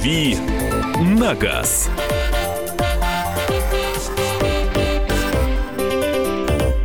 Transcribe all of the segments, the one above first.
«Дави на газ».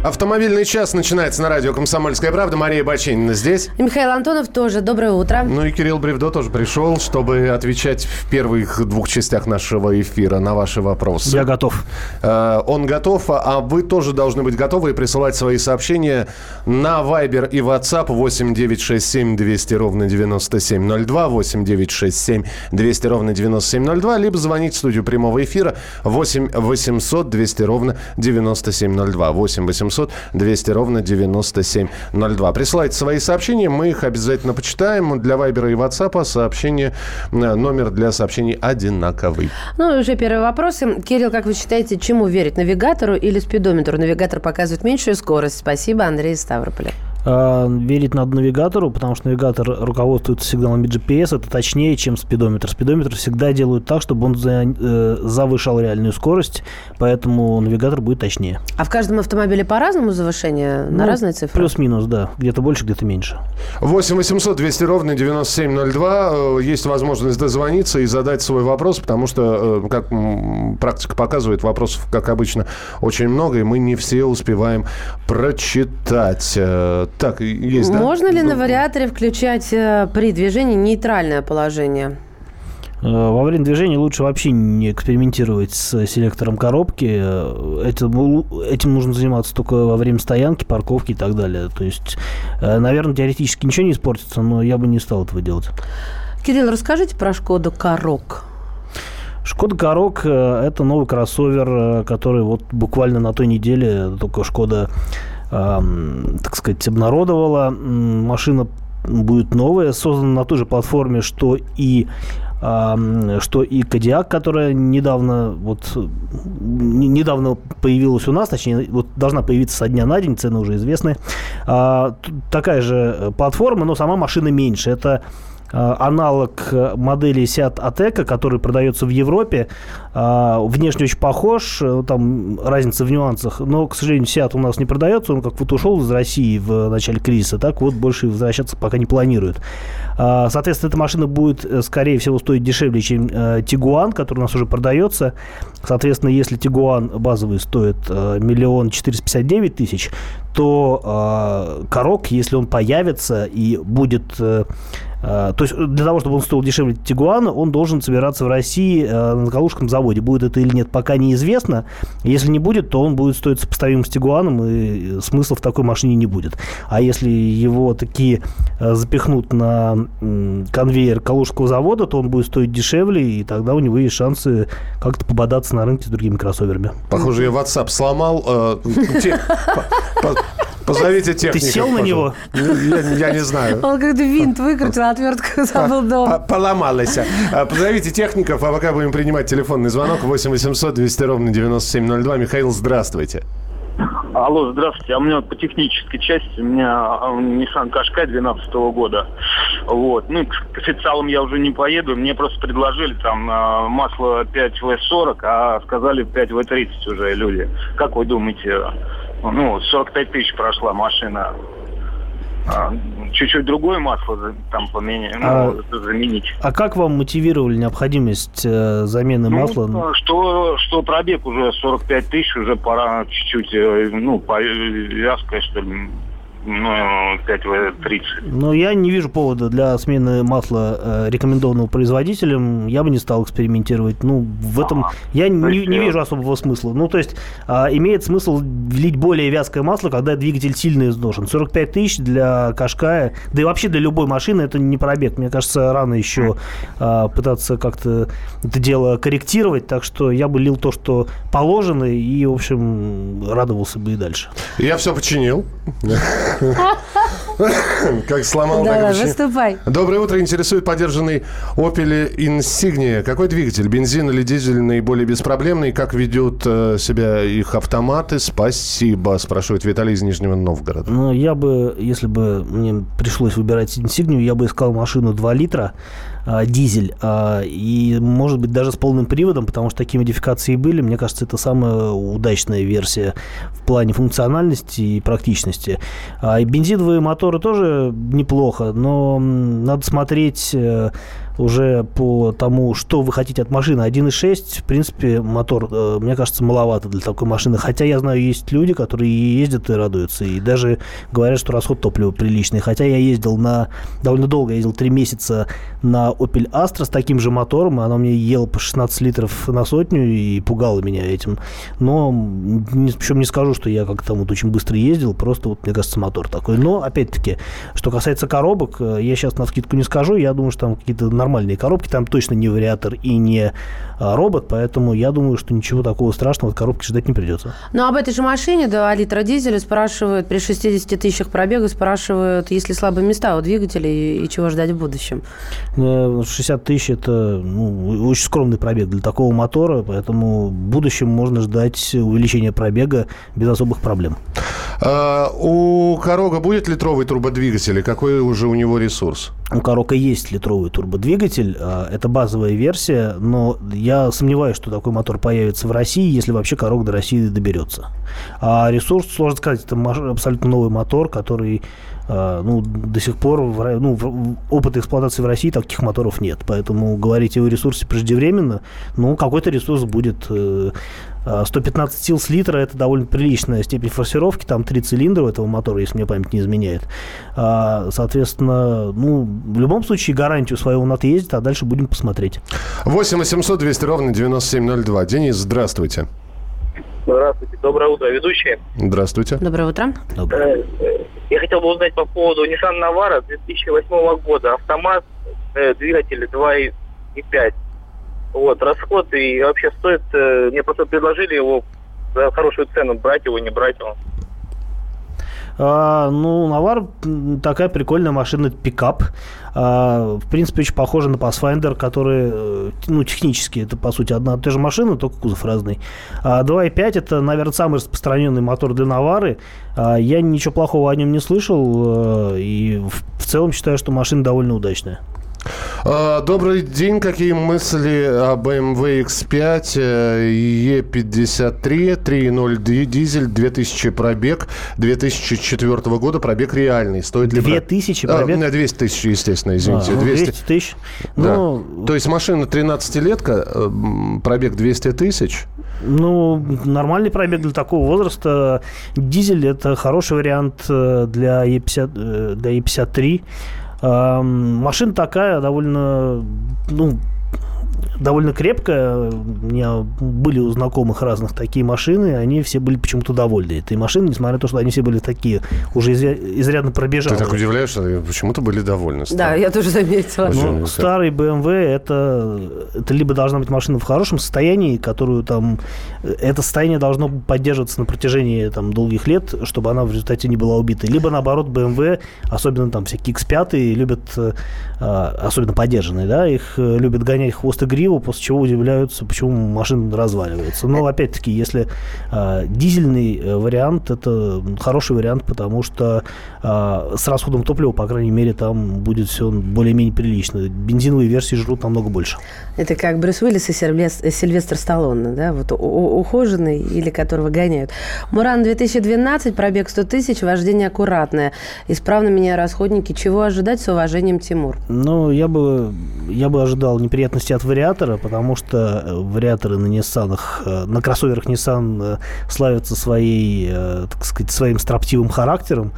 Автомобильный час начинается на радио «Комсомольская правда». Мария Бачинина здесь. И Михаил Антонов тоже. Доброе утро. Ну и Кирилл Бревдо тоже пришел, чтобы отвечать в первых двух частях нашего эфира на ваши вопросы. Я готов. Э, Он готов, а вы тоже должны быть готовы и присылать свои сообщения на Viber и WhatsApp 8 967 200 ровно 9702, 8 967 200 ровно 9702, либо звонить в студию прямого эфира 8 800 200 ровно 9702, 8 800 200 ровно 9702. Присылайте свои сообщения, мы их обязательно почитаем. Для Вайбера и WhatsApp сообщение, номер для сообщений одинаковый. Ну уже первые вопросы. Кирилл, как вы считаете, чему верить? Навигатору или спидометру? Навигатор показывает меньшую скорость. Спасибо, Андрей из Ставрополя. А, Верить надо навигатору, потому что навигатор руководствуется сигналами GPS. Это точнее, чем спидометр. Спидометр всегда делают так, чтобы он за- э, завышал реальную скорость, поэтому навигатор будет точнее. А в каждом автомобиле по-разному завышение? На Ну, разные цифры? Плюс-минус, да. Где-то больше, где-то меньше. 8 800 200 ровно 9702. Э, Есть возможность дозвониться и задать свой вопрос, потому что, э, как практика показывает, вопросов, как обычно, очень много, и мы не все успеваем прочитать. Так, есть, да? Можно ли на вариаторе включать э, при движении нейтральное положение? Э, Во время движения лучше вообще не экспериментировать с селектором коробки. Э, Этим, этим нужно заниматься только во время стоянки, парковки и так далее. То есть, наверное, теоретически ничего не испортится, но я бы не стал этого делать. Кирилл, расскажите про Шкоду Корок. Шкода Корок – это новый кроссовер, который вот буквально на той неделе только Шкода, так сказать, обнародовала. Машина будет новая, создана на той же платформе, что и что и Кодиак, которая недавно вот не- недавно появилась у нас, точнее вот должна появиться со дня на день, цены уже известны. А, такая же платформа, но сама машина меньше. Это аналог э, модели Seat Ateca, который продается в Европе. А, Внешне очень похож, э, там разница в нюансах, но, к сожалению, Seat у нас не продается, он как вот ушел из России в начале кризиса, так вот больше возвращаться пока не планирует. Соответственно, эта машина будет, э, скорее всего, стоить дешевле, чем э, Tiguan, который у нас уже продается. Соответственно, если Tiguan базовый стоит э, миллион четыреста пятьдесят девять тысяч, то э, Корок, если он появится и будет... э, э, то есть для того, чтобы он стоил дешевле Тигуана, он должен собираться в России э, на Калужском заводе. Будет это или нет, пока неизвестно. Если не будет, то он будет стоить сопоставим с Тигуаном, и смысла в такой машине не будет. А если его такие э, запихнут на конвейер Калужского завода, то он будет стоить дешевле, и тогда у него есть шансы как-то пободаться на рынке с другими кроссоверами. Похоже, я WhatsApp сломал. Те- по- по- Позовите техника. сел на него? Я, я не знаю. Он как-то винт выкрутил, а отвертку забыл дома. Поломалась. А, Позовите техников, а пока будем принимать телефонный звонок 8 800 200 ровно 9702. Михаил, здравствуйте. Алло, здравствуйте. А у меня по технической части, у меня а, Nissan Qashqai 2012 года. Вот. Ну, к официалам я уже не поеду. Мне просто предложили там масло 5В40, а сказали 5В30 уже люди. Как вы думаете? Ну, 45 тысяч прошла машина. А, чуть-чуть другое масло там поменять, А- ну, заменить. А как вам мотивировали необходимость э, замены Ну, масла? что, что пробег уже 45 тысяч, уже пора чуть-чуть, э, ну, по- вязкое, что ли, ну, 5В30. Ну, я не вижу повода для смены масла э, рекомендованного производителем. Я бы не стал экспериментировать. Ну, в этом я то не, есть, не э, вижу особого смысла. Ну, то есть, а, имеет смысл влить более вязкое масло, когда двигатель сильно изношен. 45 тысяч для Кашкая, да и вообще для любой машины это не пробег. Мне кажется, рано еще а, пытаться как-то это дело корректировать. Так что я бы лил то, что положено, и, в общем, радовался бы и дальше. Я все починил. Как сломал, так Давай, починил. выступай. Доброе утро. Интересует подержанный Opel Insignia. Какой двигатель? Бензин или дизель наиболее беспроблемный? Как ведут э, себя их автоматы? Спасибо, спрашивает Виталий из Нижнего Новгорода. Ну, я бы, если бы мне пришлось выбирать инсигнию, я бы искал машину 2 литра, дизель, а, и, может быть, даже с полным приводом, потому что такие модификации были. Мне кажется, это самая удачная версия в плане функциональности и практичности. А, и бензиновые моторы тоже неплохо, но надо смотреть... уже по тому, что вы хотите от машины. 1.6, в принципе, мотор, э, мне кажется, маловато для такой машины. Хотя я знаю, есть люди, которые ездят и радуются. И даже говорят, что расход топлива приличный. Хотя я ездил на... Довольно долго ездил, 3 месяца на Opel Astra с таким же мотором. И оно мне ел по 16 литров на сотню и пугало меня этим. Но, причем не скажу, что я как-то вот очень быстро ездил. Просто вот, мне кажется, мотор такой. Но, опять-таки, что касается коробок, э, я сейчас на скидку не скажу. Я думаю, что там какие-то нормальные коробки, там точно не вариатор и не а, робот, поэтому я думаю, что ничего такого страшного от коробки ждать не придется. Ну, об этой же машине 2 литра дизеля спрашивают, при 60 тысячах пробега спрашивают, есть ли слабые места у двигателя и, и чего ждать в будущем. 60 э, тысяч – это ну, очень скромный пробег для такого мотора, поэтому в будущем можно ждать увеличения пробега без особых проблем. А, у Корога будет литровый турбодвигатель? И какой уже у него ресурс? У Корока есть литровый турбодвигатель. А, это базовая версия, но я сомневаюсь, что такой мотор появится в России, если вообще Корок до России доберется. А ресурс, сложно сказать, это абсолютно новый мотор, который а, ну, до сих пор ну, опыта эксплуатации в России таких моторов нет. Поэтому говорить о ресурсе преждевременно, ну, какой-то ресурс будет. 115 э, сил с литра – это довольно приличная степень форсировки. Там три цилиндра у этого мотора, если мне память не изменяет. А, соответственно, ну, в любом случае гарантию своего он отъездит, а дальше будем посмотреть. 8 800 200 ровно 9702. Денис, здравствуйте. Здравствуйте. Доброе утро, ведущие. Здравствуйте. Доброе утро. Доброе. Э, я хотел бы узнать по поводу Nissan Navara 2008 года. Автомат, э, двигатель 2,5. Вот, расход и вообще стоит... Э, мне просто предложили его за хорошую цену, брать его, не брать его. А, ну, Навар такая прикольная машина, пикап. А, в принципе, очень похожа на Pathfinder, который, э, ну, технически, это, по сути, одна и та же машина, только кузов разный. А 2.5 это, наверное, самый распространенный мотор для Навары. А, я ничего плохого о нем не слышал, э, и в целом считаю, что машина довольно удачная. А, добрый день. Какие мысли о BMW X5 E53 3.0 дизель 2000 пробег 2004 года пробег реальный стоит ли 2000 пробег? А, 200 тысяч естественно извините а, 200 ну, тысяч да. ну... то есть машина 13-летка э, пробег 200 тысяч ну, нормальный пробег для такого возраста. Дизель – это хороший вариант э, для E50, э, для E53. Машина такая довольно, ну, довольно крепкая. У меня были у знакомых разных такие машины, они все были почему-то довольны этой машиной, несмотря на то, что они все были такие, уже изрядно пробежали. Ты так удивляешься, почему-то были довольны. Да, я тоже заметила. Ну, старый BMW это, это либо должна быть машина в хорошем состоянии, которую там... Это состояние должно поддерживаться на протяжении там, долгих лет, чтобы она в результате не была убита. Либо наоборот, BMW, особенно там всякие X5, любят, а, особенно поддержанные, да, их э, любят гонять хвост и гриву, после чего удивляются, почему машина разваливается. Но, опять-таки, если э, дизельный э, вариант, это хороший вариант, потому что э, с расходом топлива, по крайней мере, там будет все более-менее прилично. Бензиновые версии жрут намного больше. Это как Брюс Уиллис и Сильвестр, Сильвестр Сталлоне, да, вот ухоженный или которого гоняют. Муран 2012, пробег 100 тысяч, вождение аккуратное. Исправно меня расходники. Чего ожидать с уважением, Тимур? Ну, я бы, я бы ожидал неприятности от вариатора потому что э, вариаторы на Nissan, э, на кроссоверах Nissan э, славятся своей, так сказать, своим строптивым характером.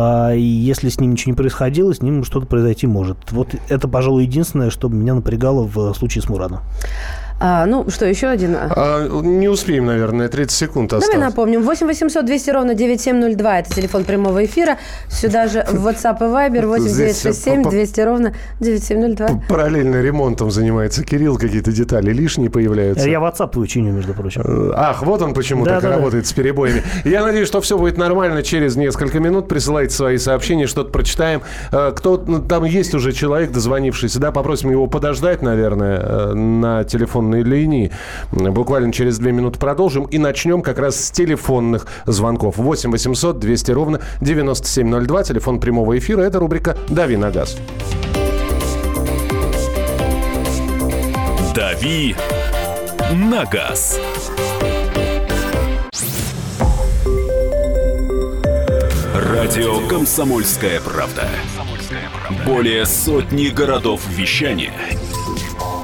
А, и если с ним ничего не происходило, с ним что-то произойти может. Вот это, пожалуй, единственное, что меня напрягало в случае с Мураном. А, ну, что, еще один? А, не успеем, наверное, 30 секунд осталось. Давай напомним. 8 800 200 ровно 9702. Это телефон прямого эфира. Сюда же в WhatsApp и Viber 8 967 200 ровно 9702. Параллельно ремонтом занимается Кирилл. Какие-то детали лишние появляются. Я WhatsApp учиню, между прочим. Э, ах, вот он почему да, так да, работает да. с перебоями. Я надеюсь, что все будет нормально через несколько минут. Присылайте свои сообщения, что-то прочитаем. Э, кто ну, там есть уже человек, дозвонившийся, да, попросим его подождать, наверное, э, на телефон телефонной линии. Буквально через две минуты продолжим и начнем как раз с телефонных звонков. 8 800 200 ровно 9702, телефон прямого эфира. Это рубрика «Дави на газ». «Дави на газ». Радио «Комсомольская правда». Более сотни городов вещания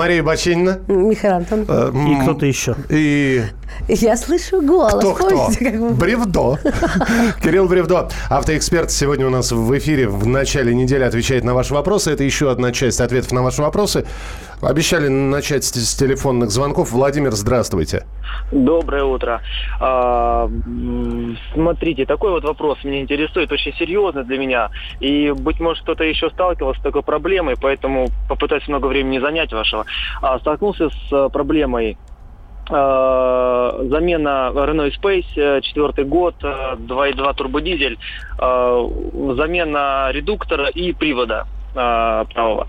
Мария Бачинина. Михаил Антон. э, И кто-то еще. И Я слышу голос. кто-кто? Помните, как вы- Бревдо. Кирилл Бревдо. Автоэксперт сегодня у нас в эфире в начале недели отвечает на ваши вопросы. Это еще одна часть ответов на ваши вопросы. Обещали начать с, с телефонных звонков. Владимир, здравствуйте. Доброе утро. А, смотрите, такой вот вопрос меня интересует, очень серьезно для меня. И, быть может, кто-то еще сталкивался с такой проблемой, поэтому попытаюсь много времени не занять вашего. А, столкнулся с э, проблемой замена Renault Space, э, четвертый год, э, 2.2 турбодизель, э, замена редуктора и привода э, правого.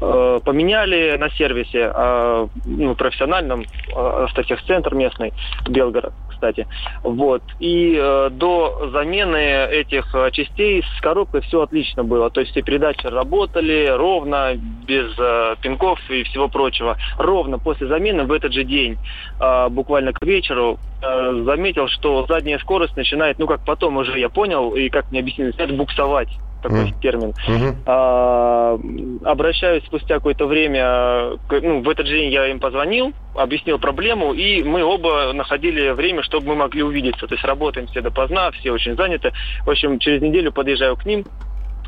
Э, Поменяли на сервисе, э, ну, профессиональном, э, автотехцентр местный, Белгород, кстати. Вот. И э, до замены этих частей с коробкой все отлично было. То есть все передачи работали ровно, без э, пинков и всего прочего. Ровно после замены в этот же день, э, буквально к вечеру, э, заметил, что задняя скорость начинает, ну как потом уже я понял, и как мне объяснили, начинает буксовать такой Мгм. термин. Мгм. А, обращаюсь спустя какое-то время, ну, в этот же день я им позвонил, объяснил проблему, и мы оба находили время, чтобы мы могли увидеться. То есть работаем все допоздна, все очень заняты. В общем, через неделю подъезжаю к ним,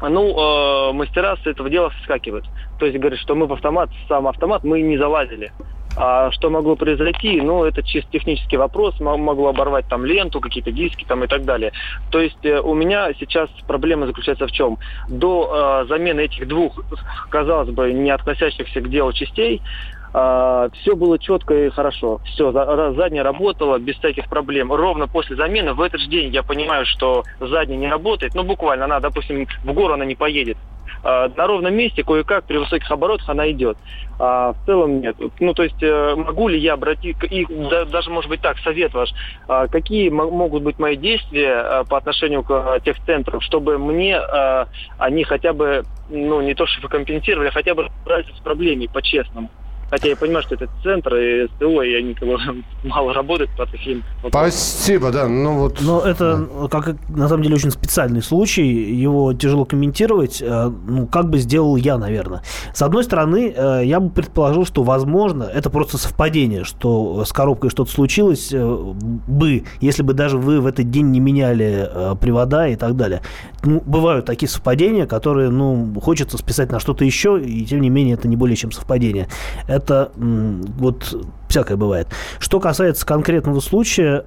ну, э, мастера с этого дела соскакивают. То есть говорят, что мы в автомат, сам автомат мы не залазили. А что могло произойти? Ну, это чисто технический вопрос. Могло оборвать там ленту, какие-то диски там и так далее. То есть э, у меня сейчас проблема заключается в чем? До э, замены этих двух, казалось бы, не относящихся к делу частей, все было четко и хорошо. Все, задняя работала без всяких проблем. Ровно после замены в этот же день я понимаю, что задняя не работает. Ну, буквально она, допустим, в гору она не поедет. А, на ровном месте кое-как при высоких оборотах она идет. А в целом нет. Ну, то есть э, могу ли я обратить, и да, даже, может быть, так, совет ваш, а, какие мо- могут быть мои действия а, по отношению к а, техцентрам, чтобы мне а, они хотя бы, ну, не то чтобы компенсировали, а хотя бы разобрались с проблемой по-честному. Хотя я понимаю, что это центр и СТО, и они как бы, мало работают по таким. Спасибо, да. Ну вот. Но это, как на самом деле, очень специальный случай. Его тяжело комментировать. э, Ну, как бы сделал я, наверное. С одной стороны, э, я бы предположил, что, возможно, это просто совпадение, что с коробкой что-то случилось э, бы, если бы даже вы в этот день не меняли привода и так далее. Ну, бывают такие совпадения, которые, ну, хочется списать на что-то еще, и тем не менее это не более чем совпадение. Это вот всякое бывает. Что касается конкретного случая,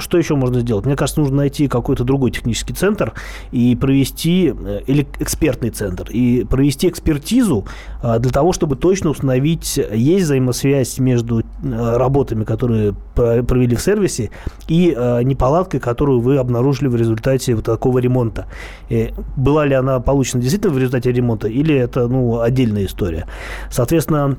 что еще можно сделать? Мне кажется, нужно найти какой-то другой технический центр и провести, э, или экспертный центр, и провести экспертизу а, для того, чтобы точно установить, есть взаимосвязь между э, работами, которые про- провели в сервисе, и э, неполадкой, которую вы обнаружили в результате вот такого ремонта. Э, Была ли она получена действительно в результате ремонта, или это ну, отдельная история? Соответственно,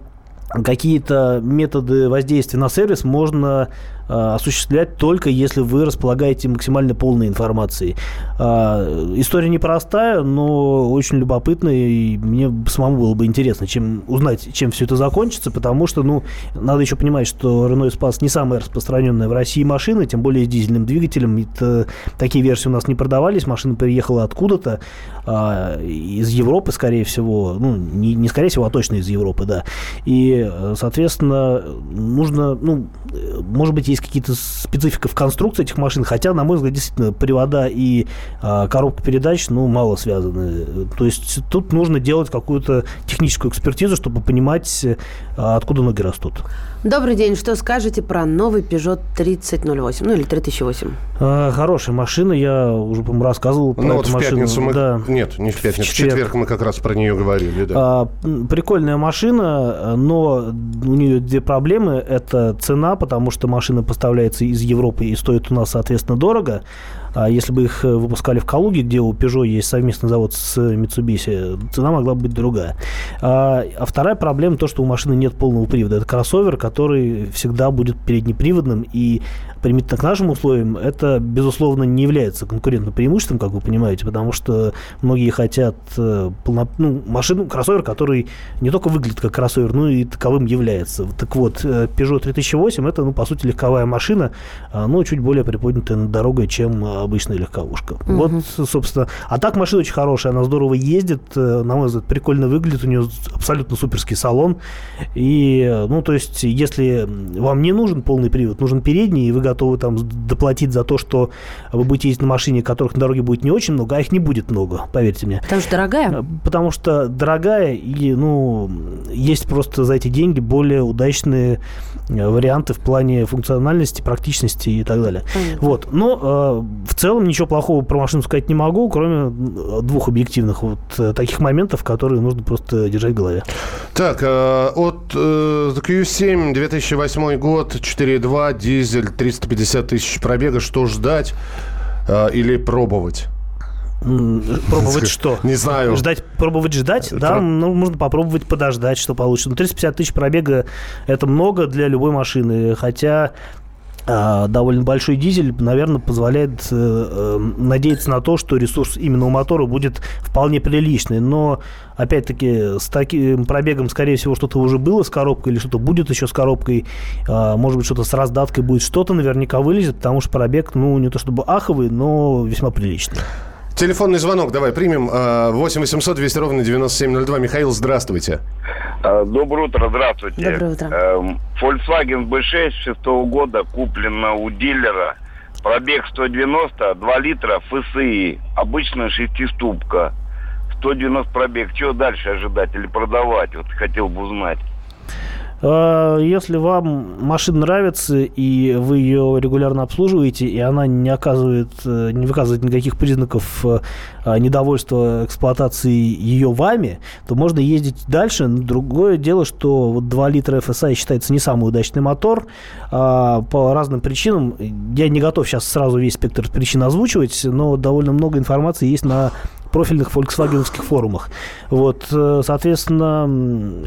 какие-то методы воздействия на сервис можно осуществлять только если вы располагаете максимально полной информацией. Э, история непростая, но очень любопытная, и мне самому было бы интересно чем, узнать, чем все это закончится, потому что, ну, надо еще понимать, что Renault Espace не самая распространенная в России машина, тем более с дизельным двигателем. Это, такие версии у нас не продавались, машина приехала откуда-то, э, из Европы, скорее всего, ну, не, не скорее всего, а точно из Европы, да. И, э, соответственно, нужно, ну, э, может быть, есть какие-то специфика в конструкции этих машин, хотя, на мой взгляд, действительно, привода и э, коробка передач, ну, мало связаны. То есть тут нужно делать какую-то техническую экспертизу, чтобы понимать, э, откуда ноги растут. Добрый день. Что скажете про новый Peugeot 3008? Ну, или 3008? Э, хорошая машина, я уже, по-моему, рассказывал про Ну эту вот в машину. пятницу мы... Да. Нет, не в пятницу. В В четверг. четверг мы как раз про нее говорили, да. А, Прикольная машина, но у нее две проблемы. Это цена, потому что машина поставляется из Европы и стоит у нас, соответственно, дорого. А если бы их выпускали в Калуге, где у Peugeot есть совместный завод с Mitsubishi, цена могла бы быть другая. А, а вторая проблема то, что у машины нет полного привода. Это кроссовер, который всегда будет переднеприводным, и применительно к нашим условиям, это, безусловно, не является конкурентным преимуществом, как вы понимаете, потому что многие хотят э, полно, ну, машину, кроссовер, который не только выглядит как кроссовер, но и таковым является. Так вот, э, Peugeot 3008 это, ну, по сути, легковая машина, а, но чуть более приподнятая над дорогой, чем обычная легковушка. Угу. Вот, собственно. А так машина очень хорошая, она здорово ездит, э, на мой взгляд, прикольно выглядит, у нее абсолютно суперский салон. И, ну, то есть, если вам не нужен полный привод, нужен передний, и вы готовы там доплатить за то, что вы будете ездить на машине, которых на дороге будет не очень много, а их не будет много, поверьте мне. Потому что дорогая? Э, потому что дорогая, и, ну, есть просто за эти деньги более удачные э, варианты в плане функциональности, практичности и так далее. Понятно. Вот. Но э, в целом ничего плохого про машину сказать не могу, кроме двух объективных вот э, таких моментов, которые нужно просто держать в голове. Так, э, от э, Q7 2008 год, 4.2, дизель, 300 350 тысяч пробега, что ждать э, или пробовать? Пробовать что? Не знаю. Ждать, пробовать ждать? Да, ну, можно попробовать подождать, что получится. Но 350 тысяч пробега – это много для любой машины. Хотя довольно большой дизель, наверное, позволяет э, э, надеяться на то, что ресурс именно у мотора будет вполне приличный. Но, опять-таки, с таким пробегом, скорее всего, что-то уже было с коробкой или что-то будет еще с коробкой. Э, может быть, что-то с раздаткой будет. Что-то наверняка вылезет, потому что пробег, ну, не то чтобы аховый, но весьма приличный. Телефонный звонок давай примем. 8 800 200 ровно 9702. Михаил, здравствуйте. А, доброе утро, здравствуйте. Доброе утро. Эм, Volkswagen B6 шестого года куплена у дилера. Пробег 190, 2 литра, ФСИ. Обычная шестиступка. 190 пробег. Чего дальше ожидать или продавать? Вот хотел бы узнать. А, если вам машина нравится, и вы ее регулярно обслуживаете, и она не оказывает, э, не выказывает никаких признаков э, недовольства эксплуатации ее вами, то можно ездить дальше. Другое дело, что вот 2 литра FSI считается не самый удачный мотор а, по разным причинам. Я не готов сейчас сразу весь спектр причин озвучивать, но довольно много информации есть на профильных volkswagen форумах. Вот, э, соответственно,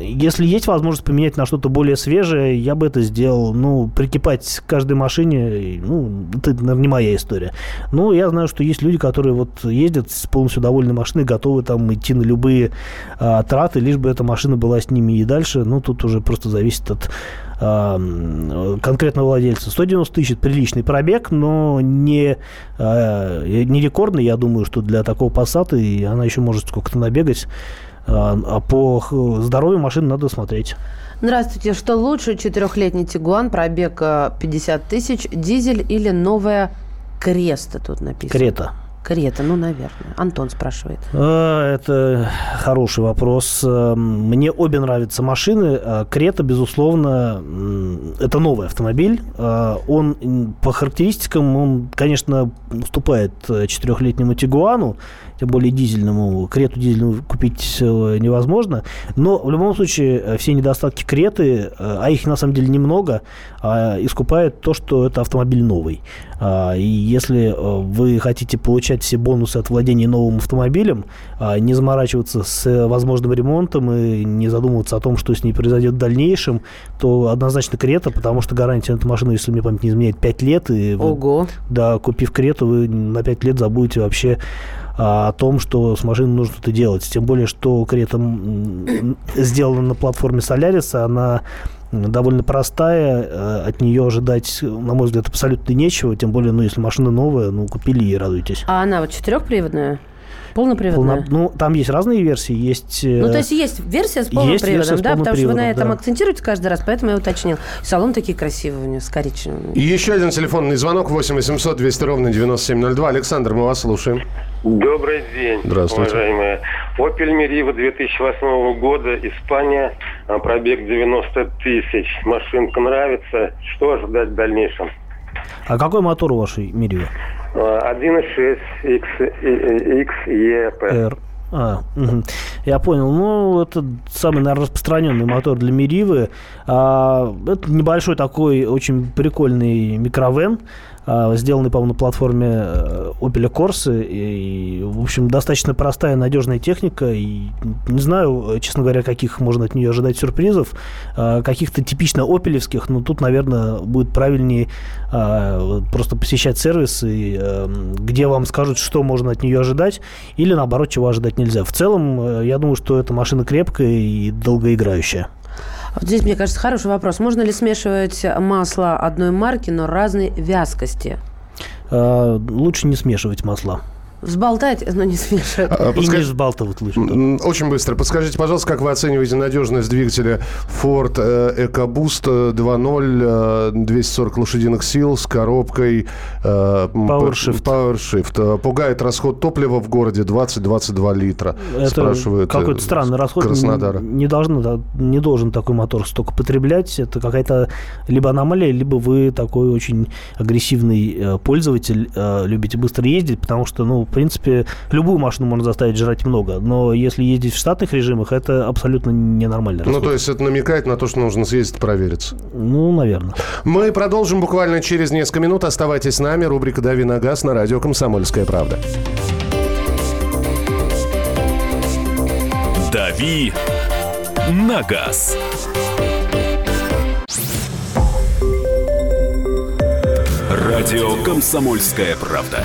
если есть возможность поменять на что-то более свежее, я бы это сделал. Ну, прикипать к каждой машине, ну, это, наверное, не моя история. Но я знаю, что есть люди, которые вот ездят с полностью довольной машиной, готовы там идти на любые а, траты, лишь бы эта машина была с ними и дальше. Ну, тут уже просто зависит от конкретного владельца. 190 тысяч – приличный пробег, но не, а, не рекордный. Я думаю, что для такого Passat и она еще может сколько-то набегать. А, а по здоровью машины надо смотреть. Здравствуйте. Что лучше, четырехлетний Тигуан, пробег 50 э, тысяч, дизель или новая Креста тут написано? Крета. Крета, ну, наверное. Антон спрашивает. А, это хороший вопрос. Эм, мне обе нравятся машины. А, Крета, безусловно, это новый автомобиль. А, он по характеристикам, он, конечно, уступает э, четырехлетнему Тигуану тем более дизельному. Крету дизельную купить э, невозможно. Но в любом случае э, все недостатки Креты, э, а их на самом деле немного, а, искупает то, что это автомобиль новый. А, и если вы хотите получать все бонусы от владения новым автомобилем, а, не заморачиваться с возможным ремонтом и не задумываться о том, что с ней произойдет в дальнейшем, то однозначно Крета, потому что гарантия на эту машину, если мне память не изменяет, 5 лет. И Ого! Вы, да, купив Крету, вы на 5 лет забудете вообще о том, что с машиной нужно что-то делать. Тем более, что Крета сделана на платформе Solaris, она довольно простая, э, от нее ожидать, на мой взгляд, абсолютно нечего, тем более, ну, если машина новая, ну, купили и радуйтесь. А она вот четырехприводная? Полноприводная? Полно, ну, там есть разные версии. Есть, э, ну, то есть есть версия с полным есть приводом, да? Потому что вы на этом да. акцентируете каждый раз, поэтому я уточнил. Салон такие красивые у него, с коричневым. И еще один телефонный звонок 8 800 200 ровно 9702. Александр, мы вас слушаем. Добрый день, Здравствуйте. уважаемые. Opel Meriva 2008 года, Испания, а, пробег 90 тысяч. Машинка нравится. Что ожидать в дальнейшем? А какой мотор у вашей Meriva? 1.6 XEP. А, угу. Я понял. Ну, это самый, наверное, распространенный мотор для Меривы. А, это небольшой такой очень прикольный микровен. А, сделанный, по-моему, на платформе э, Opel Corsa. И, в общем, достаточно простая, надежная техника. И не знаю, честно говоря, каких можно от нее ожидать сюрпризов. А, каких-то типично опелевских, но тут, наверное, будет правильнее а, просто посещать сервисы, эм, где вам скажут, что можно от нее ожидать, или, наоборот, чего ожидать нельзя. В целом, э, я думаю, что эта машина крепкая и долгоиграющая. Вот здесь, мне кажется, хороший вопрос. Можно ли смешивать масло одной марки, но разной вязкости? Э, лучше не смешивать масла. Взболтать, но не смешивать. А, и не взбалтывать лучше. Очень быстро. Подскажите, пожалуйста, как вы оцениваете надежность двигателя Ford э, EcoBoost 2.0, 240 лошадиных сил с коробкой PowerShift. PowerShift. Пугает расход топлива в городе 20-22 литра. Это спрашивает какой-то странный расход. Краснодара. Не, не, должен, не должен такой мотор столько потреблять. Это какая-то либо аномалия, либо вы такой очень агрессивный э, пользователь, э, любите быстро ездить, потому что, ну, принципе, любую машину можно заставить жрать много, но если ездить в штатных режимах, это абсолютно ненормально. Ну, то есть это намекает на то, что нужно съездить провериться? Ну, наверное. Мы продолжим буквально через несколько минут. Оставайтесь с нами. Рубрика «Дави на газ» на радио «Комсомольская правда». «Дави на газ». Радио «Комсомольская правда».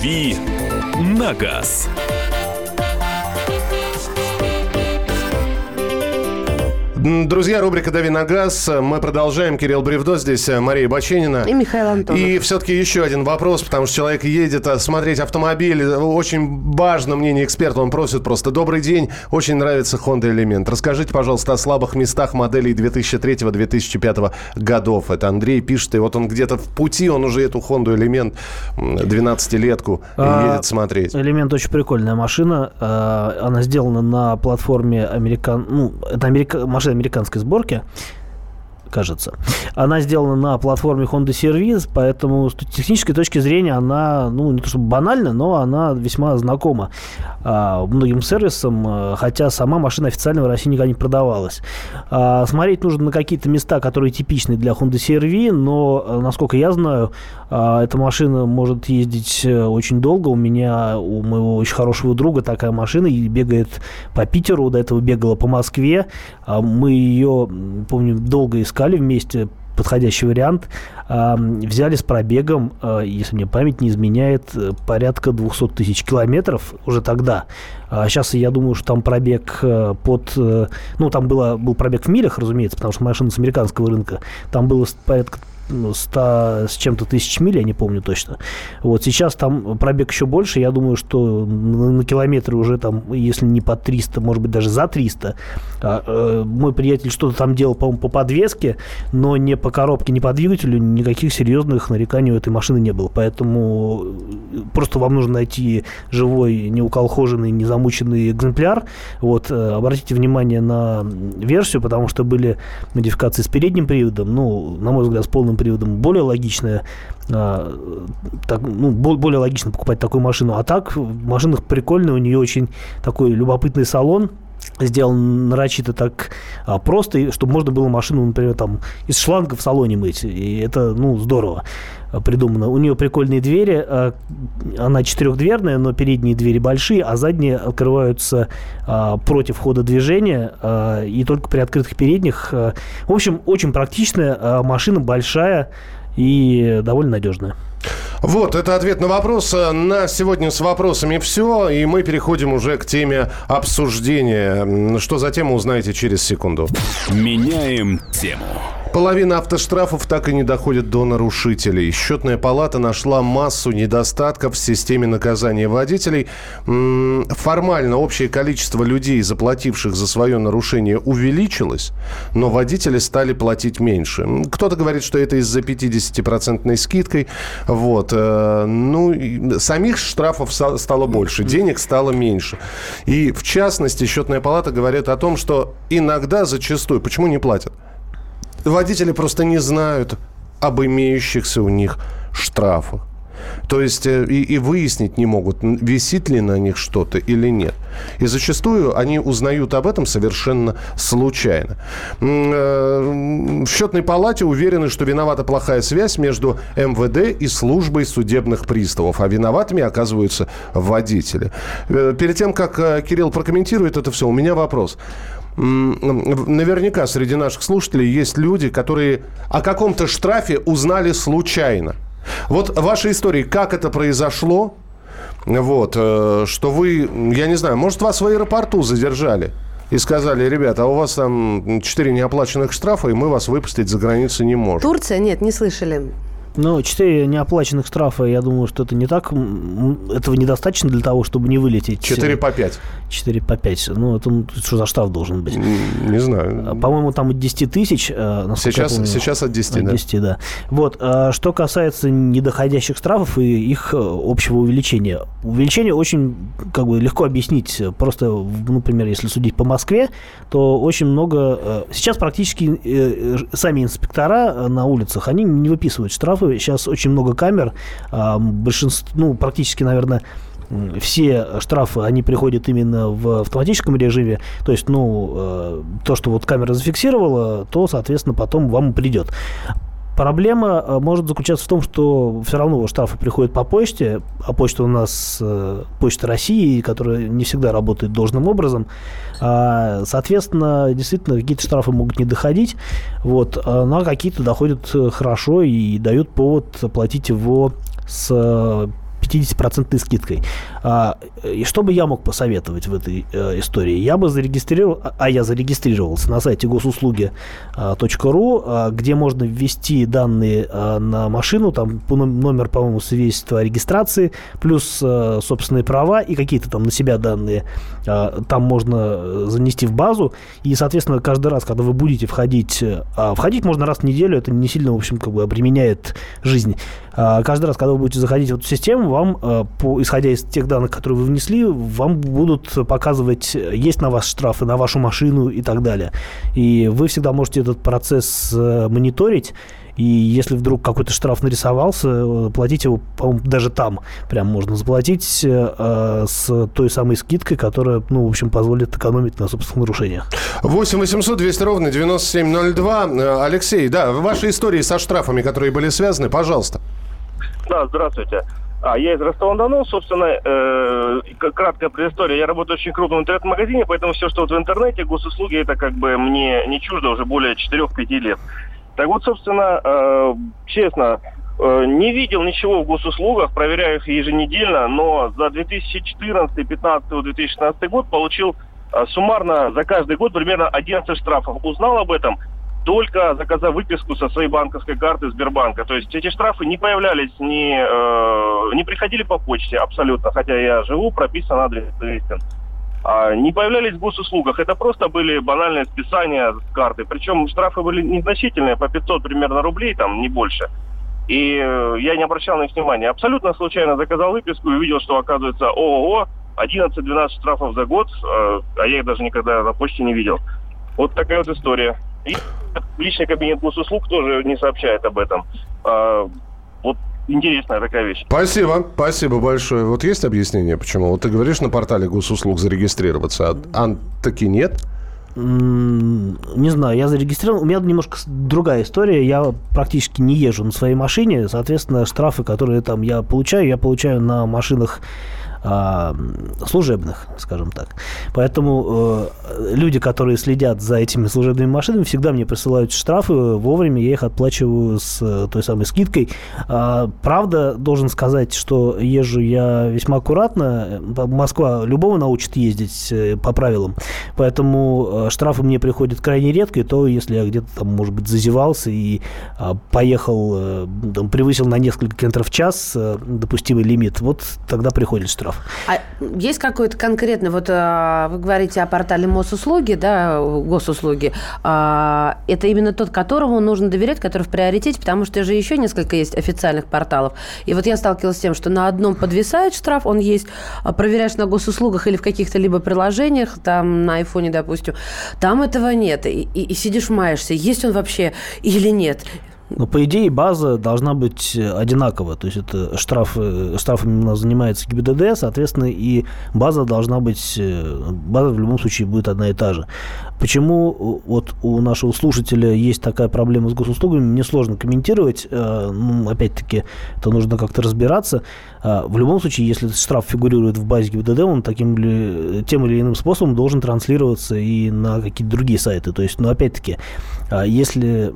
«Дави на газ». Друзья, рубрика «Дави на газ». Мы продолжаем. Кирилл Бревдо здесь, э, Мария Баченина. И Михаил Антонов. И все-таки еще один вопрос, потому что человек едет э, смотреть автомобиль. Очень важно мнение эксперта. Он просит просто «Добрый день, очень нравится Honda Element». Расскажите, пожалуйста, о слабых местах моделей 2003-2005 годов. Это Андрей пишет, и вот он где-то в пути, он уже эту Honda Element 12-летку а, едет смотреть. Элемент очень прикольная машина. А, она сделана на платформе американ... Ну, это америка... машина американской сборки кажется. Она сделана на платформе Honda Service, поэтому с технической точки зрения она, ну, не то чтобы банальна, но она весьма знакома а, многим сервисам, а, хотя сама машина официально в России никогда не продавалась. А, смотреть нужно на какие-то места, которые типичны для Honda CR-V, но, а, насколько я знаю, а, эта машина может ездить э, очень долго. У меня, у моего очень хорошего друга такая машина и бегает по Питеру, до этого бегала по Москве. А, мы ее, помню, долго искали искали вместе подходящий вариант. Взяли с пробегом, а, если мне память не изменяет, порядка 200 тысяч километров уже тогда. Сейчас я думаю, что там пробег э, под... Э, ну, там было, был пробег в милях, разумеется, потому что машина с американского рынка. Там было порядка 100 с чем-то тысяч миль, я не помню точно. Вот сейчас там пробег еще больше, я думаю, что на, на километры уже там, если не по 300, может быть, даже за 300. А, э, мой приятель что-то там делал, по-моему, по подвеске, но не по коробке, не по двигателю, никаких серьезных нареканий у этой машины не было. Поэтому э, просто вам нужно найти живой, неуколхоженный, незамученный экземпляр. Вот, э, обратите внимание на версию, потому что были модификации с передним приводом, ну, на мой взгляд, с полным приводом более логичная, а, так, ну, более логично покупать такую машину. А так, в машинах прикольно, у нее очень такой любопытный салон, сделан нарочито так а, просто, чтобы можно было машину, например, там из шланга в салоне мыть. И это, ну, здорово придумано. У нее прикольные двери. А, она четырехдверная, но передние двери большие, а задние открываются а, против хода движения. А, и только при открытых передних. В общем, очень практичная машина, большая и довольно надежная. Вот, это ответ на вопрос. На сегодня с вопросами все, и мы переходим уже к теме обсуждения. Что за тему, узнаете через секунду. Меняем тему. Половина автоштрафов так и не доходит до нарушителей. Счетная палата нашла массу недостатков в системе наказания водителей. Формально общее количество людей, заплативших за свое нарушение, увеличилось, но водители стали платить меньше. Кто-то говорит, что это из-за 50-процентной скидкой. Вот. Э, ну, самих штрафов стало больше, денег стало меньше. И, в частности, счетная палата говорит о том, что иногда, зачастую, почему не платят? Водители просто не знают об имеющихся у них штрафах. То есть э, и, и выяснить не могут, висит ли на них что-то или нет. И зачастую они узнают об этом совершенно случайно. Э, в счетной палате уверены, что виновата плохая связь между МВД и службой судебных приставов, а виноватыми оказываются водители. Э, перед тем, как Кирилл прокомментирует это все, у меня вопрос наверняка среди наших слушателей есть люди, которые о каком-то штрафе узнали случайно. Вот ваша история, как это произошло? Вот, э, что вы, я не знаю, может, вас в аэропорту задержали? и сказали, ребята, а у вас там 4 неоплаченных штрафа, и мы вас выпустить за границу не можем. Турция? Нет, не слышали. Ну, 4 неоплаченных штрафа, я думаю, что это не так. Этого недостаточно для того, чтобы не вылететь. 4 по 5. 4 по 5. Ну, это ну, что за штраф должен быть? Не знаю. А, по-моему, там от 10 тысяч. Э, сейчас, помню, сейчас от 10, от да. 10, да. Вот. А что касается недоходящих штрафов и их э, общего увеличения. Увеличение очень как бы легко объяснить. Просто, например, если судить по Москве, то очень много... Э, сейчас практически сами инспектора на улицах, они не выписывают штрафы Сейчас очень много камер. А, большинство, ну, практически, наверное, все штрафы, они приходят именно в автоматическом режиме. То есть, ну, э, то, что вот камера зафиксировала, то, соответственно, потом вам придет. Проблема э, может заключаться в том, что все равно штрафы приходят по почте, а почта у нас э, почта России, которая не всегда работает должным образом. А, соответственно, действительно, какие-то штрафы могут не доходить, вот, а, но какие-то доходят э, хорошо и дают повод платить его с 50% скидкой. А, и что бы я мог посоветовать в этой э, истории? Я бы зарегистрировал, а, а я зарегистрировался на сайте госуслуги.ру, а, где можно ввести данные а, на машину, там номер, по-моему, свидетельства о регистрации, плюс а, собственные права и какие-то там на себя данные а, там можно э, занести в базу. И, соответственно, каждый раз, когда вы будете входить, а входить можно раз в неделю, это не сильно, в общем, как бы обременяет жизнь. А, каждый раз, когда вы будете заходить в эту систему, вам, э, по, исходя из тех данных, которые вы внесли, вам будут показывать, есть на вас штрафы, на вашу машину и так далее. И вы всегда можете этот процесс э, мониторить. И если вдруг какой-то штраф нарисовался, э, платить его, по-моему, даже там прям можно заплатить э, с той самой скидкой, которая, ну, в общем, позволит экономить на собственных нарушениях. 8 800 200 ровно 9702. Алексей, да, ваши истории со штрафами, которые были связаны, пожалуйста. Да, здравствуйте. А, я из Ростова-на-Дону, собственно, э, краткая предыстория. Я работаю в очень крупном интернет-магазине, поэтому все, что вот в интернете, госуслуги, это как бы мне не чуждо уже более 4-5 лет. Так вот, собственно, э, честно, э, не видел ничего в госуслугах, проверяю их еженедельно, но за 2014, 2015, 2016 год получил э, суммарно за каждый год примерно 11 штрафов. Узнал об этом – только заказав выписку со своей банковской карты Сбербанка. То есть эти штрафы не появлялись, не, э, не приходили по почте абсолютно, хотя я живу, прописан адрес известен. А, не появлялись в госуслугах. Это просто были банальные списания с карты. Причем штрафы были незначительные, по 500 примерно рублей, там не больше. И э, я не обращал на них внимания. Абсолютно случайно заказал выписку и увидел, что оказывается ООО 11-12 штрафов за год, э, а я их даже никогда на почте не видел. Вот такая вот история. И личный кабинет госуслуг тоже не сообщает об этом. А, вот интересная такая вещь. Спасибо, спасибо большое. Вот есть объяснение, почему? Вот ты говоришь на портале госуслуг зарегистрироваться, а, а таки нет? Не знаю, я зарегистрирован. У меня немножко другая история. Я практически не езжу на своей машине. Соответственно, штрафы, которые там я получаю, я получаю на машинах служебных, скажем так. Поэтому э, люди, которые следят за этими служебными машинами, всегда мне присылают штрафы, вовремя я их отплачиваю с э, той самой скидкой. А, правда, должен сказать, что езжу я весьма аккуратно. Москва любого научит ездить э, по правилам, поэтому э, штрафы мне приходят крайне редко, и то, если я где-то там, может быть, зазевался и а, поехал, э, там, превысил на несколько километров в час э, допустимый лимит, вот тогда приходит штраф. А есть какой-то конкретный, вот а, вы говорите о портале Мосуслуги, да, госуслуги, а, это именно тот, которому нужно доверять, который в приоритете, потому что же еще несколько есть официальных порталов. И вот я сталкивалась с тем, что на одном подвисает штраф, он есть, а проверяешь на госуслугах или в каких-то либо приложениях, там на айфоне, допустим, там этого нет. И, и, и сидишь, маешься, есть он вообще или нет. Но, по идее, база должна быть одинакова. То есть, это штраф, штрафами у нас занимается ГИБДД, соответственно, и база должна быть... База в любом случае будет одна и та же. Почему вот у нашего слушателя есть такая проблема с госуслугами, мне сложно комментировать. Ну, опять-таки, это нужно как-то разбираться. В любом случае, если штраф фигурирует в базе ГИБДД, он таким или, тем или иным способом должен транслироваться и на какие-то другие сайты. То есть, ну, опять-таки, если,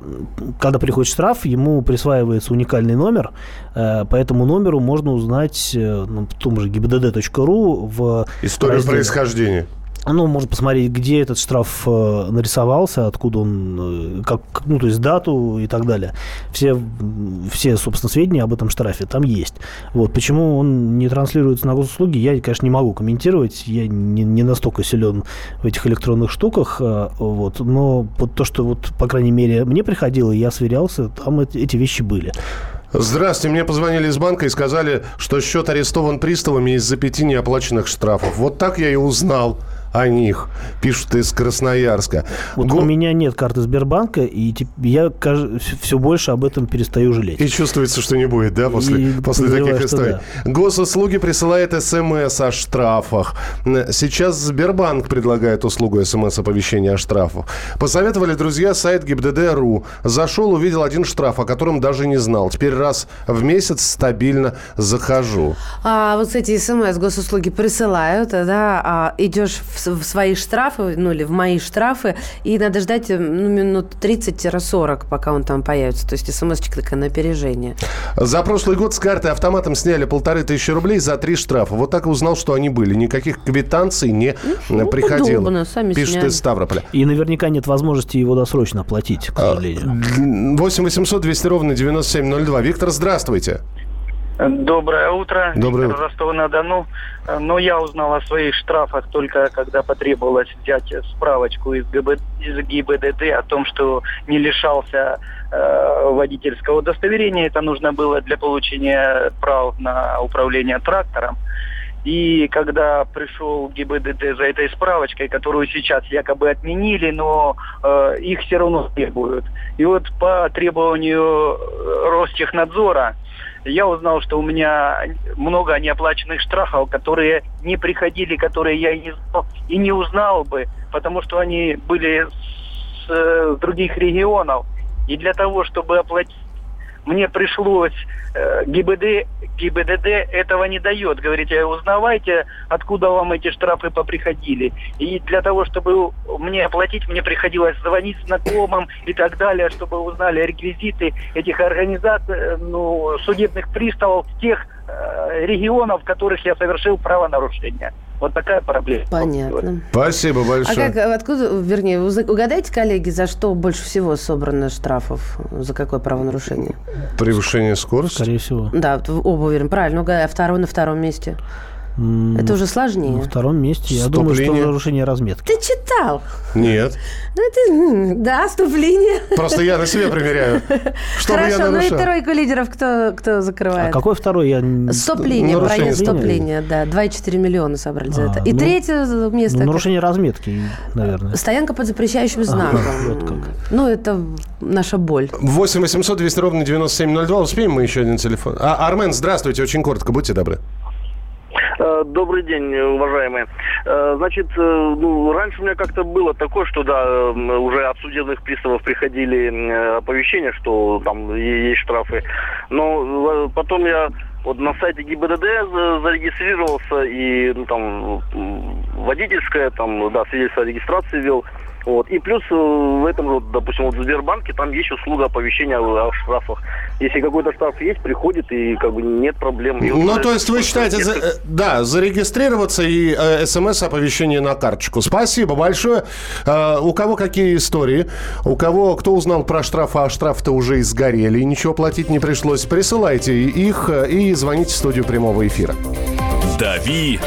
когда приходит штраф, ему присваивается уникальный номер, э, по этому номеру можно узнать э, ну, в том же gibdd.ru в Историю разделе. происхождения. Ну, можно посмотреть, где этот штраф э, нарисовался, откуда он, э, как, ну, то есть дату и так далее. Все, все, собственно, сведения об этом штрафе там есть. Вот. Почему он не транслируется на госуслуги, я, конечно, не могу комментировать. Я не, не настолько силен в этих электронных штуках. Э, вот. Но вот то, что, вот, по крайней мере, мне приходило, я сверялся, там эти вещи были. Здравствуйте, мне позвонили из банка и сказали, что счет арестован приставами из-за пяти неоплаченных штрафов. Вот так я и узнал о них, пишут из Красноярска. Вот Го... у меня нет карты Сбербанка, и я все больше об этом перестаю жалеть. И чувствуется, что не будет, да, после, и после таких историй. Да. Госуслуги присылает смс о штрафах. Сейчас Сбербанк предлагает услугу смс-оповещения о штрафах. Посоветовали друзья сайт ГИБДД.ру. Зашел, увидел один штраф, о котором даже не знал. Теперь раз в месяц стабильно захожу. А, вот эти смс госуслуги присылают, да, а идешь в в свои штрафы, ну или в мои штрафы, и надо ждать ну, минут 30-40, пока он там появится. То есть смс-чик такая на опережение. За прошлый год с карты автоматом сняли полторы тысячи рублей за три штрафа. Вот так и узнал, что они были. Никаких квитанций не ну, приходило. Удобно, сами Пишет сняли. из Ставрополя. И наверняка нет возможности его досрочно оплатить, к сожалению. 8 800 200 ровно 9702. Виктор, здравствуйте. Доброе утро. Доброе утро. Ростова-на-Дону. Но я узнал о своих штрафах только когда потребовалось взять справочку из, ГБ, из ГИБДД о том, что не лишался э, водительского удостоверения. Это нужно было для получения прав на управление трактором. И когда пришел ГИБДД за этой справочкой, которую сейчас якобы отменили, но э, их все равно требуют. И вот по требованию Ростехнадзора я узнал, что у меня много неоплаченных штрафов, которые не приходили, которые я не знал, и не узнал бы, потому что они были с, с других регионов. И для того, чтобы оплатить мне пришлось, э, ГИБД, ГИБДД этого не дает. Говорите, узнавайте, откуда вам эти штрафы поприходили. И для того, чтобы мне оплатить, мне приходилось звонить знакомым и так далее, чтобы узнали реквизиты этих организаций, э, ну, судебных приставов тех э, регионов, в которых я совершил правонарушение. Вот такая проблема. Понятно. Спасибо большое. А как, откуда, вернее, угадайте, коллеги, за что больше всего собрано штрафов? За какое правонарушение? Превышение скорости? Скорее всего. Да, оба уверен. Правильно, угадаю. А второй на втором месте? Это уже сложнее. На втором месте. Я думаю, что нарушение разметки. Ты читал? Нет. Ну, это, да, вступление. Просто я на себе проверяю. Что Хорошо, ну и тройку лидеров кто, кто закрывает? А какой второй? Я... Стоп-линия, проезд стоп-линия, да. 2,4 миллиона собрали за а, это. И ну, третье место... Ну, нарушение разметки, наверное. Стоянка под запрещающим знаком. Вот как. Ну, это наша боль. 8 800 200 ровно 9702. Успеем мы еще один телефон? А, Армен, здравствуйте, очень коротко, будьте добры. Э, Добрый день, уважаемые. Э, Значит, э, ну, раньше у меня как-то было такое, что да, уже от судебных приставов приходили оповещения, что там есть штрафы. Но потом я вот на сайте ГИБДД за- зарегистрировался и ну, там водительское, там, да, свидетельство о регистрации вел. Вот. И плюс э, в этом, вот, допустим, вот в Сбербанке там есть услуга оповещения о, о штрафах. Если какой-то штраф есть, приходит и как бы нет проблем. И Ну, то есть вы считаете, за- э, да, зарегистрироваться и э, смс-оповещение на карточку. Спасибо большое. Э, у кого какие истории? У кого, кто узнал про штраф, а штрафы-то уже и сгорели, и ничего платить не пришлось, присылайте их э, и звоните в студию прямого эфира. «Дави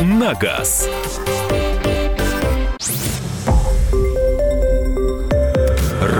на газ».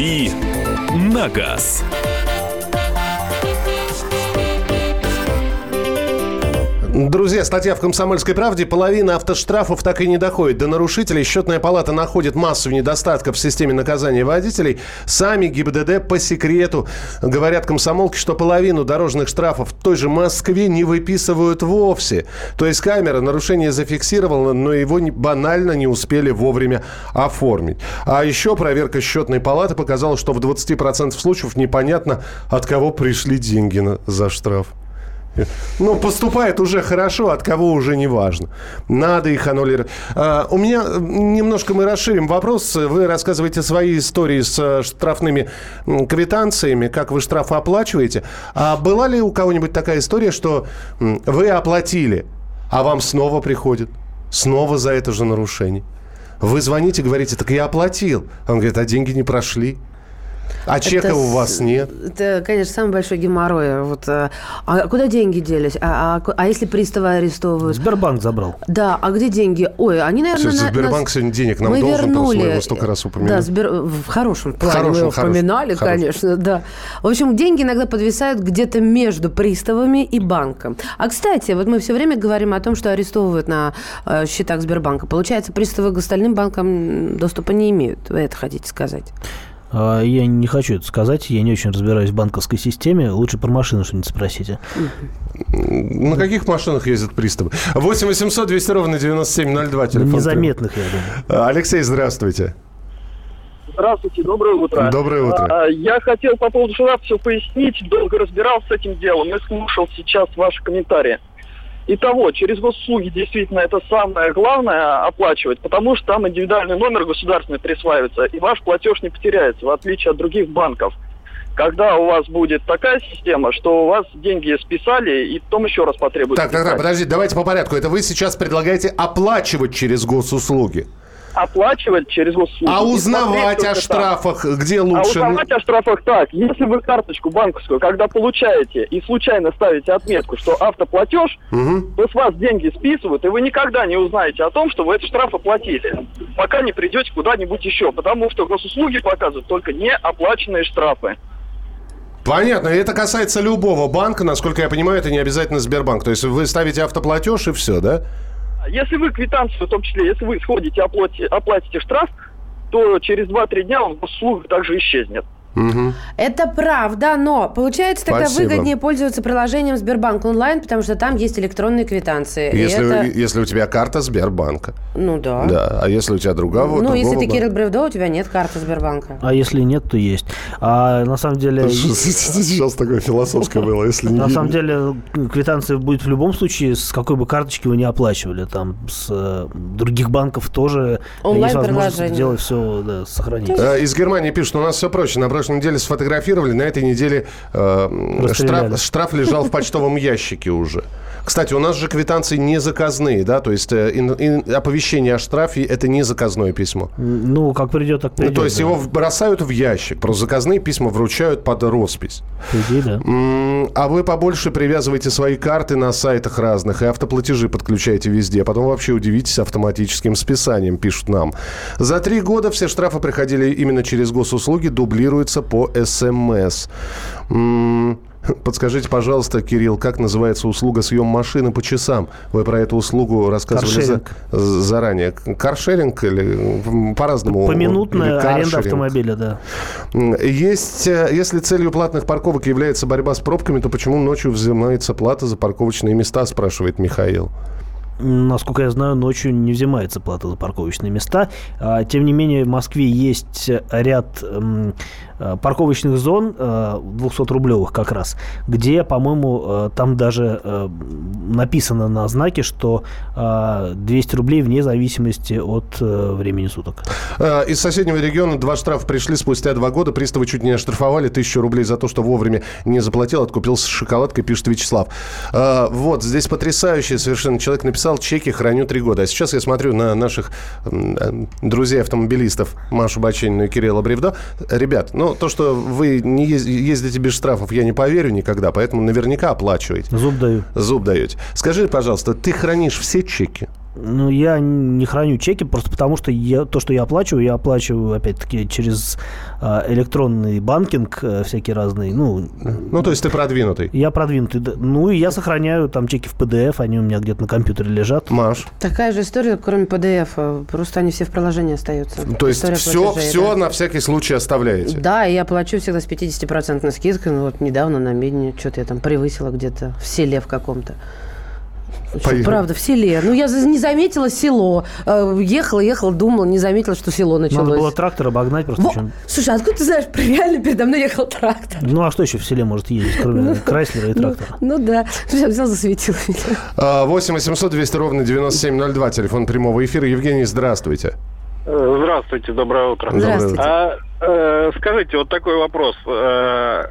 «Дави на газ». Друзья, статья в «Комсомольской правде». Половина автоштрафов так и не доходит до нарушителей. Счетная палата находит массу недостатков в системе наказания водителей. Сами ГИБДД по секрету говорят комсомолке, что половину дорожных штрафов в той же Москве не выписывают вовсе. То есть камера нарушение зафиксировала, но его банально не успели вовремя оформить. А еще проверка счетной палаты показала, что в 20% случаев непонятно, от кого пришли деньги за штраф. Ну, поступает уже хорошо, от кого уже не важно. Надо их аннулировать. А, у меня немножко мы расширим вопрос. Вы рассказываете свои истории с э, штрафными квитанциями, как вы штрафы оплачиваете. А была ли у кого-нибудь такая история, что вы оплатили, а вам снова приходит? Снова за это же нарушение. Вы звоните, говорите, так я оплатил. Он говорит, а деньги не прошли. А чека Это у с- вас нет. Это, конечно, самый большой геморрой. Вот, а, а куда деньги делись? А, а а если приставы арестовывают? Сбербанк забрал. Да, а где деньги? Ой, они, наверное... Слушайте, на- Сбербанк нас- сегодня денег нам мы должен, просто мы вернули. его столько раз упомянули. Да, Сбер... в хорошем плане хорошем, мы его хорошем, вспоминали, хорошем. конечно, да. В общем, деньги иногда подвисают где-то между приставами и банком. А, кстати, вот мы все время говорим о том, что арестовывают на э, счетах Сбербанка. Получается, приставы к остальным банкам доступа не имеют. Вы это хотите сказать? А, Я не хочу это сказать, я не очень разбираюсь в банковской системе. Лучше про машину что-нибудь спросите. На каких машинах ездят приставы? 8 800 200 ровно 9702. Телефон. Незаметных, я думаю. А, Алексей, здравствуйте. Здравствуйте, доброе утро. Доброе утро. А, Я хотел по поводу штрафа все пояснить, долго разбирался с этим делом и слушал сейчас ваши комментарии. Итого, через госуслуги действительно это самое главное оплачивать, потому что там индивидуальный номер государственный присваивается, и ваш платеж не потеряется, в отличие от других банков. Когда у вас будет такая система, что у вас деньги списали, и потом еще раз потребуется Так, так, так, подождите, давайте по порядку. Это вы сейчас предлагаете оплачивать через госуслуги. Оплачивать через госуслуги. А узнавать о только там. штрафах где А лучше? узнавать о штрафах так. Если вы карточку банковскую, когда получаете и случайно ставите отметку, что автоплатеж, Мгм. то с вас деньги списывают, и вы никогда не узнаете о том, что вы этот штраф оплатили, пока не придете куда-нибудь еще, потому что госуслуги показывают только неоплаченные штрафы. Понятно, это касается любого банка, насколько я понимаю, это не обязательно Сбербанк. То есть вы ставите автоплатеж и все, да? Если вы квитанцию, в том числе, если вы сходите, оплатите, оплатите штраф, то через 2-3 дня он в также исчезнет. Мгм. Это правда, но получается тогда Спасибо. выгоднее пользоваться приложением Сбербанк онлайн, потому что там есть электронные квитанции. Если, это- если у тебя карта Сбербанка. Ну да. Да, а если у тебя другого, Ну, если другого ты банка? Кирилл Бревдо, у тебя нет карты Сбербанка. А если нет, то есть. А на самом деле... Сейчас такое философское было, если не... На самом деле квитанция будет в любом случае, с какой бы карточки вы не оплачивали. Там с э, других банков тоже есть возможность Онлайн-приложение. сделать все, да, сохранить. Э, Из Германии пишут, у нас все проще. Прошлой неделе сфотографировали, на этой неделе э, штраф, штраф лежал в почтовом ящике уже. Кстати, у нас же квитанции не заказные, да, то есть э, ин, ин, оповещение о штрафе это не заказное письмо. Ну, как придет, так придет. Ну, то есть да. его бросают в ящик, просто заказные письма вручают под роспись. Иди, да. А вы побольше привязываете свои карты на сайтах разных и автоплатежи подключаете везде, потом вообще удивитесь автоматическим списанием, пишут нам. За три года все штрафы приходили именно через госуслуги, дублируются по СМС. Подскажите, пожалуйста, Кирилл, как называется услуга съем машины по часам? Вы про эту услугу рассказывали за, заранее. Каршеринг или по-разному? Поминутная аренда автомобиля, да. Есть, э, если целью платных парковок является борьба с пробками, то почему ночью взимается плата за парковочные места, спрашивает Михаил. Насколько я знаю, ночью не взимается плата за парковочные места. А, тем не менее, в Москве есть ряд Э, парковочных зон 200-рублевых э, как раз, где, по-моему, э, там даже написано на знаке, что 200 рублей вне зависимости от времени суток. Из соседнего региона два штрафа пришли спустя два года. Приставы чуть не оштрафовали тысячу рублей за то, что вовремя не заплатил, откупился шоколадкой, пишет Вячеслав. Вот, здесь потрясающий совершенно человек написал, чеки храню три года. А сейчас я смотрю на наших друзей-автомобилистов Машу Баченину и Кирилла Бревдо. Ребят, ну, то, что вы не ездите без штрафов, я не поверю никогда, поэтому наверняка оплачиваете. Зуб даю. Зуб даете. Скажи, пожалуйста, ты хранишь все чеки? Ну, я не храню чеки, просто потому что я, то, что я оплачиваю, я оплачиваю, опять-таки, через э, электронный банкинг э, всякие разные. Ну, ну, то есть ты продвинутый? Я продвинутый, да. Ну, и я сохраняю там чеки в PDF, они у меня где-то на компьютере лежат. Маш? Такая же история, кроме PDF, просто они все в приложении остаются. То есть все, все да. на всякий случай оставляете? Да, и я плачу всегда с 50% скидкой. Ну, вот недавно на Медне что-то я там превысила где-то в селе в каком-то. Что, правда, в селе. Ну, я не заметила село. Э, ехала, ехала, думала, не заметила, что село началось. Надо было трактор обогнать просто. Во. Слушай, откуда ты знаешь, реально передо мной ехал трактор? Ну, а что еще в селе может ездить, кроме ну, Крайслера и ну, трактора? Ну, ну да. Слушай, взял, засветил. 8 800 200 ровно 9702, телефон прямого эфира. Евгений, здравствуйте. Э, здравствуйте, доброе утро. Здравствуйте. А, э, скажите, вот такой вопрос. Э,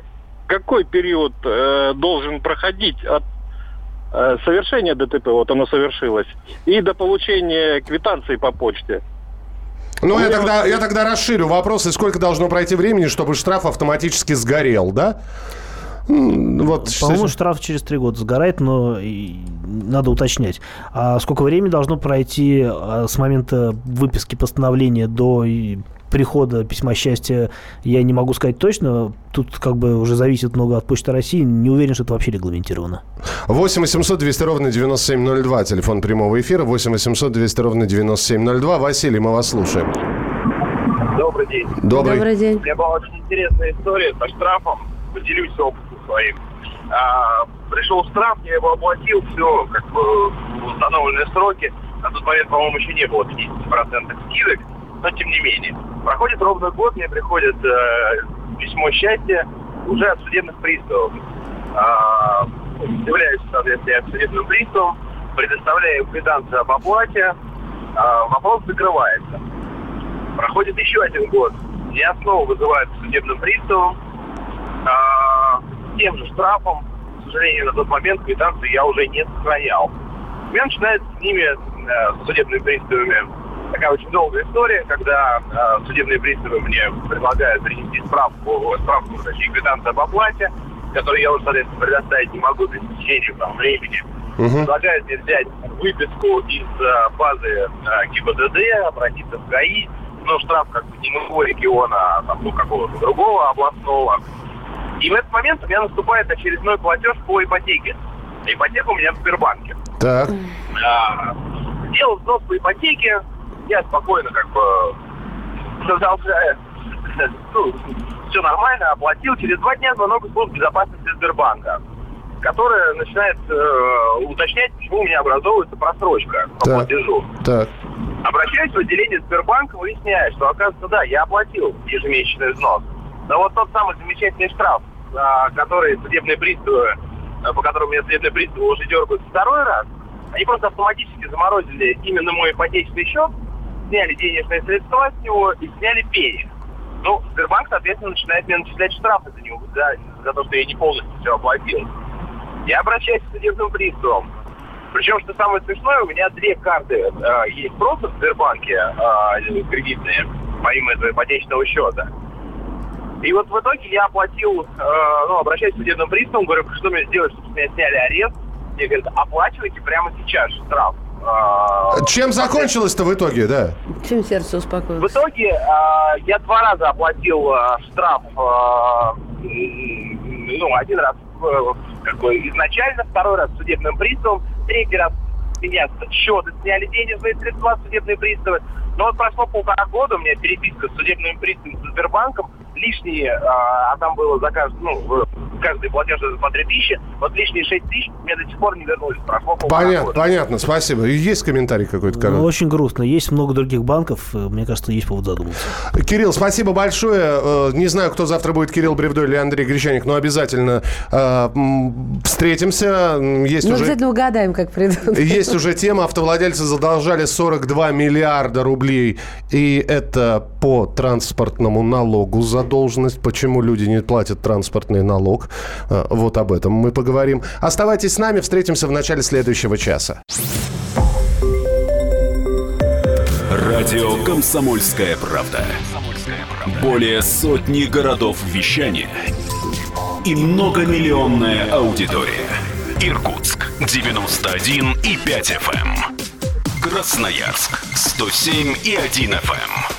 какой период э, должен проходить от совершение ДТП, вот оно совершилось, и до получения квитанции по почте. Ну, я тогда, я тогда расширю вопрос, и сколько должно пройти времени, чтобы штраф автоматически сгорел, да? Вот, По-моему, штраф через три года сгорает, но надо уточнять. А сколько времени должно пройти а, с момента выписки постановления до прихода письма счастья, я не могу сказать точно. Тут как бы уже зависит много от Почты России. Не уверен, что это вообще регламентировано. 8 800 200 ровно 9702. Телефон прямого эфира. 8 800 200 ровно 9702. Василий, мы вас слушаем. Добрый день. Добрый. Добрый день. У меня была очень интересная история со штрафом. Поделюсь опытом своим. А, пришел штраф, я его оплатил, все как бы в установленные сроки. На тот момент, по-моему, еще не было 50% скидок но тем не менее. Проходит ровно год, мне приходит э, письмо счастья уже от судебных приставов. А, являюсь, соответственно, судебным приставом, предоставляю квитанцию об оплате, а, вопрос закрывается. Проходит еще один год, меня снова вызывают судебным приставом, а, тем же штрафом, к сожалению, на тот момент квитанцию я уже не сохранял. У меня начинает с ними, э, судебными приставами, такая очень долгая история, когда э, судебные приставы мне предлагают принести справку, справку, точнее, квитанцию об оплате, которую я уже, соответственно, предоставить не могу без течения там, времени. Угу. Предлагают мне взять выписку из э, базы э, ГИБДД, обратиться в ГАИ, но штраф как бы не моего региона, а там, ну, какого-то другого областного. И в этот момент у меня наступает очередной платеж по ипотеке. Ипотека у меня в Сбербанке. Так. А, сделал взнос по ипотеке, я спокойно как бы продолжаю, ну, все нормально, оплатил. Через два дня звонок из службы безопасности Сбербанка, которая начинает э, уточнять, почему у меня образовывается просрочка по так, платежу. Так. Обращаюсь в отделение Сбербанка, выясняю, что, оказывается, да, я оплатил ежемесячный взнос. Но вот тот самый замечательный штраф, э, который судебные приставы, э, по которому меня судебные приставы уже дергают второй раз, они просто автоматически заморозили именно мой ипотечный счет, сняли денежные средства с него и сняли пени. Ну, Сбербанк, соответственно, начинает мне начислять штрафы за него, за, за то, что я не полностью все оплатил. Я обращаюсь к судебным приставам. Причем, что самое смешное, у меня две карты э, есть просто в Сбербанке э, кредитные, помимо этого ипотечного счета. И вот в итоге я оплатил, э, ну, обращаюсь к судебным приставам, говорю, что мне сделать, чтобы с меня сняли арест. Мне говорят, оплачивайте прямо сейчас штраф. Чем закончилось-то в итоге, да? Чем сердце в успокоилось? итоге э, я два раза оплатил э, штраф, э, ну, один раз э, как бы изначально, второй раз судебным приставом, третий раз меня с счета сняли денежные средства судебные приставы. Но вот прошло полтора года, у меня переписка с судебными приставами со Сбербанком, лишние, а, а там было за каждый, ну, каждый платеж по 3 тысячи, вот лишние 6 тысяч мне до сих пор не вернулись. Прошло Понятно, года. понятно, спасибо. Есть комментарий какой-то, Ну, Карл? очень грустно. Есть много других банков. э, Мне кажется, есть повод задуматься. Кирилл, спасибо большое. Э, Не знаю, кто завтра будет, Кирилл Бревдо или Андрей Гречаник, но обязательно э, встретимся. Есть Ну, уже... обязательно угадаем, как придут. Есть уже тема. Автовладельцы задолжали 42 миллиарда рублей. И это по транспортному налогу задолженность. Почему люди не платят транспортный налог? Э, Вот об этом мы поговорим. Оставайтесь с нами. Встретимся в начале следующего часа. Радио «Комсомольская правда». Более сотни городов вещания и многомиллионная аудитория. Иркутск 91 и 5 FM. Красноярск 107 и 1 FM.